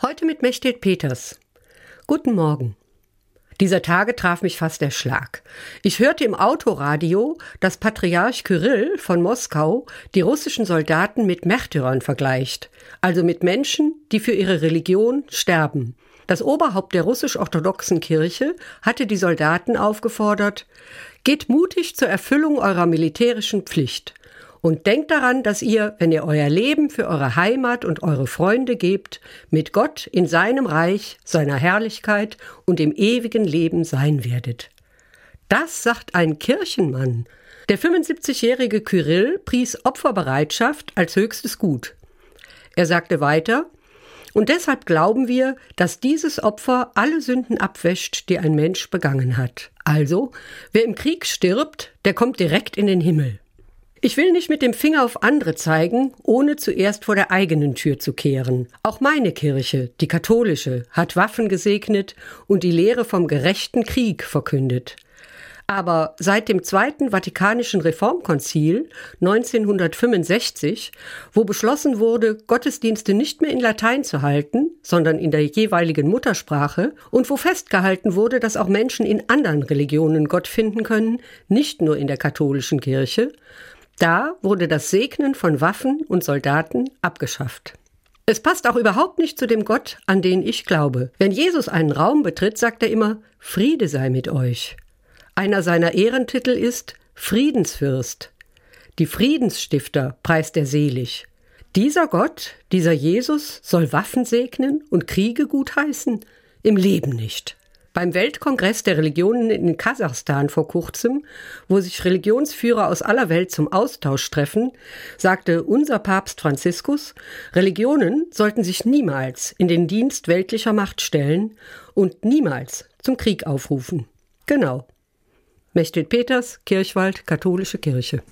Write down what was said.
Heute mit Mechthild Peters. Guten Morgen. Dieser Tage traf mich fast der Schlag. Ich hörte im Autoradio, dass Patriarch Kyrill von Moskau die russischen Soldaten mit Märtyrern vergleicht, also mit Menschen, die für ihre Religion sterben. Das Oberhaupt der russisch-orthodoxen Kirche hatte die Soldaten aufgefordert, geht mutig zur Erfüllung eurer militärischen Pflicht. Und denkt daran, dass ihr, wenn ihr euer Leben für eure Heimat und eure Freunde gebt, mit Gott in seinem Reich, seiner Herrlichkeit und im ewigen Leben sein werdet. Das sagt ein Kirchenmann. Der 75-jährige Kyrill pries Opferbereitschaft als höchstes Gut. Er sagte weiter, und deshalb glauben wir, dass dieses Opfer alle Sünden abwäscht, die ein Mensch begangen hat. Also, wer im Krieg stirbt, der kommt direkt in den Himmel. Ich will nicht mit dem Finger auf andere zeigen, ohne zuerst vor der eigenen Tür zu kehren. Auch meine Kirche, die katholische, hat Waffen gesegnet und die Lehre vom gerechten Krieg verkündet. Aber seit dem Zweiten Vatikanischen Reformkonzil 1965, wo beschlossen wurde, Gottesdienste nicht mehr in Latein zu halten, sondern in der jeweiligen Muttersprache, und wo festgehalten wurde, dass auch Menschen in anderen Religionen Gott finden können, nicht nur in der katholischen Kirche, da wurde das Segnen von Waffen und Soldaten abgeschafft. Es passt auch überhaupt nicht zu dem Gott, an den ich glaube. Wenn Jesus einen Raum betritt, sagt er immer Friede sei mit euch. Einer seiner Ehrentitel ist Friedensfürst. Die Friedensstifter preist er selig. Dieser Gott, dieser Jesus soll Waffen segnen und Kriege gutheißen? Im Leben nicht. Beim Weltkongress der Religionen in Kasachstan vor kurzem, wo sich Religionsführer aus aller Welt zum Austausch treffen, sagte unser Papst Franziskus, Religionen sollten sich niemals in den Dienst weltlicher Macht stellen und niemals zum Krieg aufrufen. Genau. Mechthild Peters, Kirchwald, Katholische Kirche.